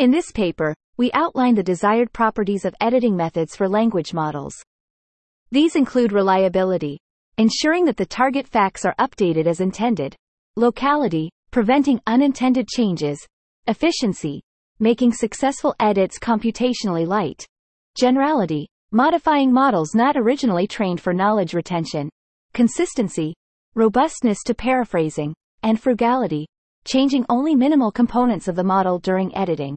In this paper, we outline the desired properties of editing methods for language models. These include reliability, ensuring that the target facts are updated as intended, locality, preventing unintended changes, efficiency, making successful edits computationally light, generality, modifying models not originally trained for knowledge retention, consistency, robustness to paraphrasing, and frugality, changing only minimal components of the model during editing.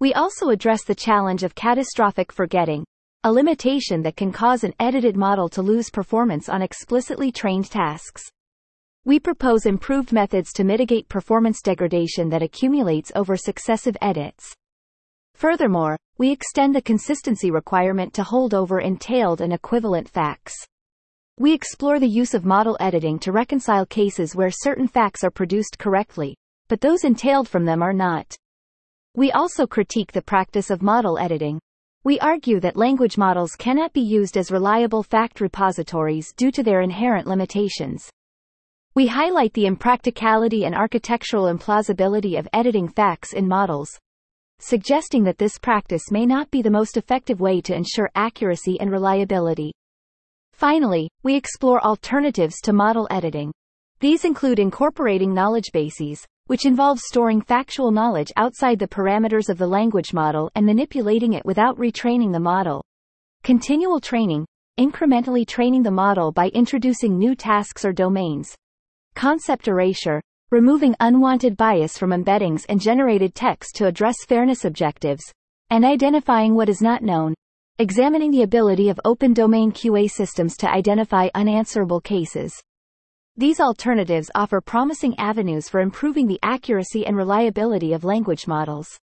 We also address the challenge of catastrophic forgetting, a limitation that can cause an edited model to lose performance on explicitly trained tasks. We propose improved methods to mitigate performance degradation that accumulates over successive edits. Furthermore, we extend the consistency requirement to hold over entailed and equivalent facts. We explore the use of model editing to reconcile cases where certain facts are produced correctly, but those entailed from them are not. We also critique the practice of model editing. We argue that language models cannot be used as reliable fact repositories due to their inherent limitations. We highlight the impracticality and architectural implausibility of editing facts in models, suggesting that this practice may not be the most effective way to ensure accuracy and reliability. Finally, we explore alternatives to model editing. These include incorporating knowledge bases, which involves storing factual knowledge outside the parameters of the language model and manipulating it without retraining the model. Continual training, incrementally training the model by introducing new tasks or domains. Concept erasure, removing unwanted bias from embeddings and generated text to address fairness objectives, and identifying what is not known, examining the ability of open domain QA systems to identify unanswerable cases. These alternatives offer promising avenues for improving the accuracy and reliability of language models.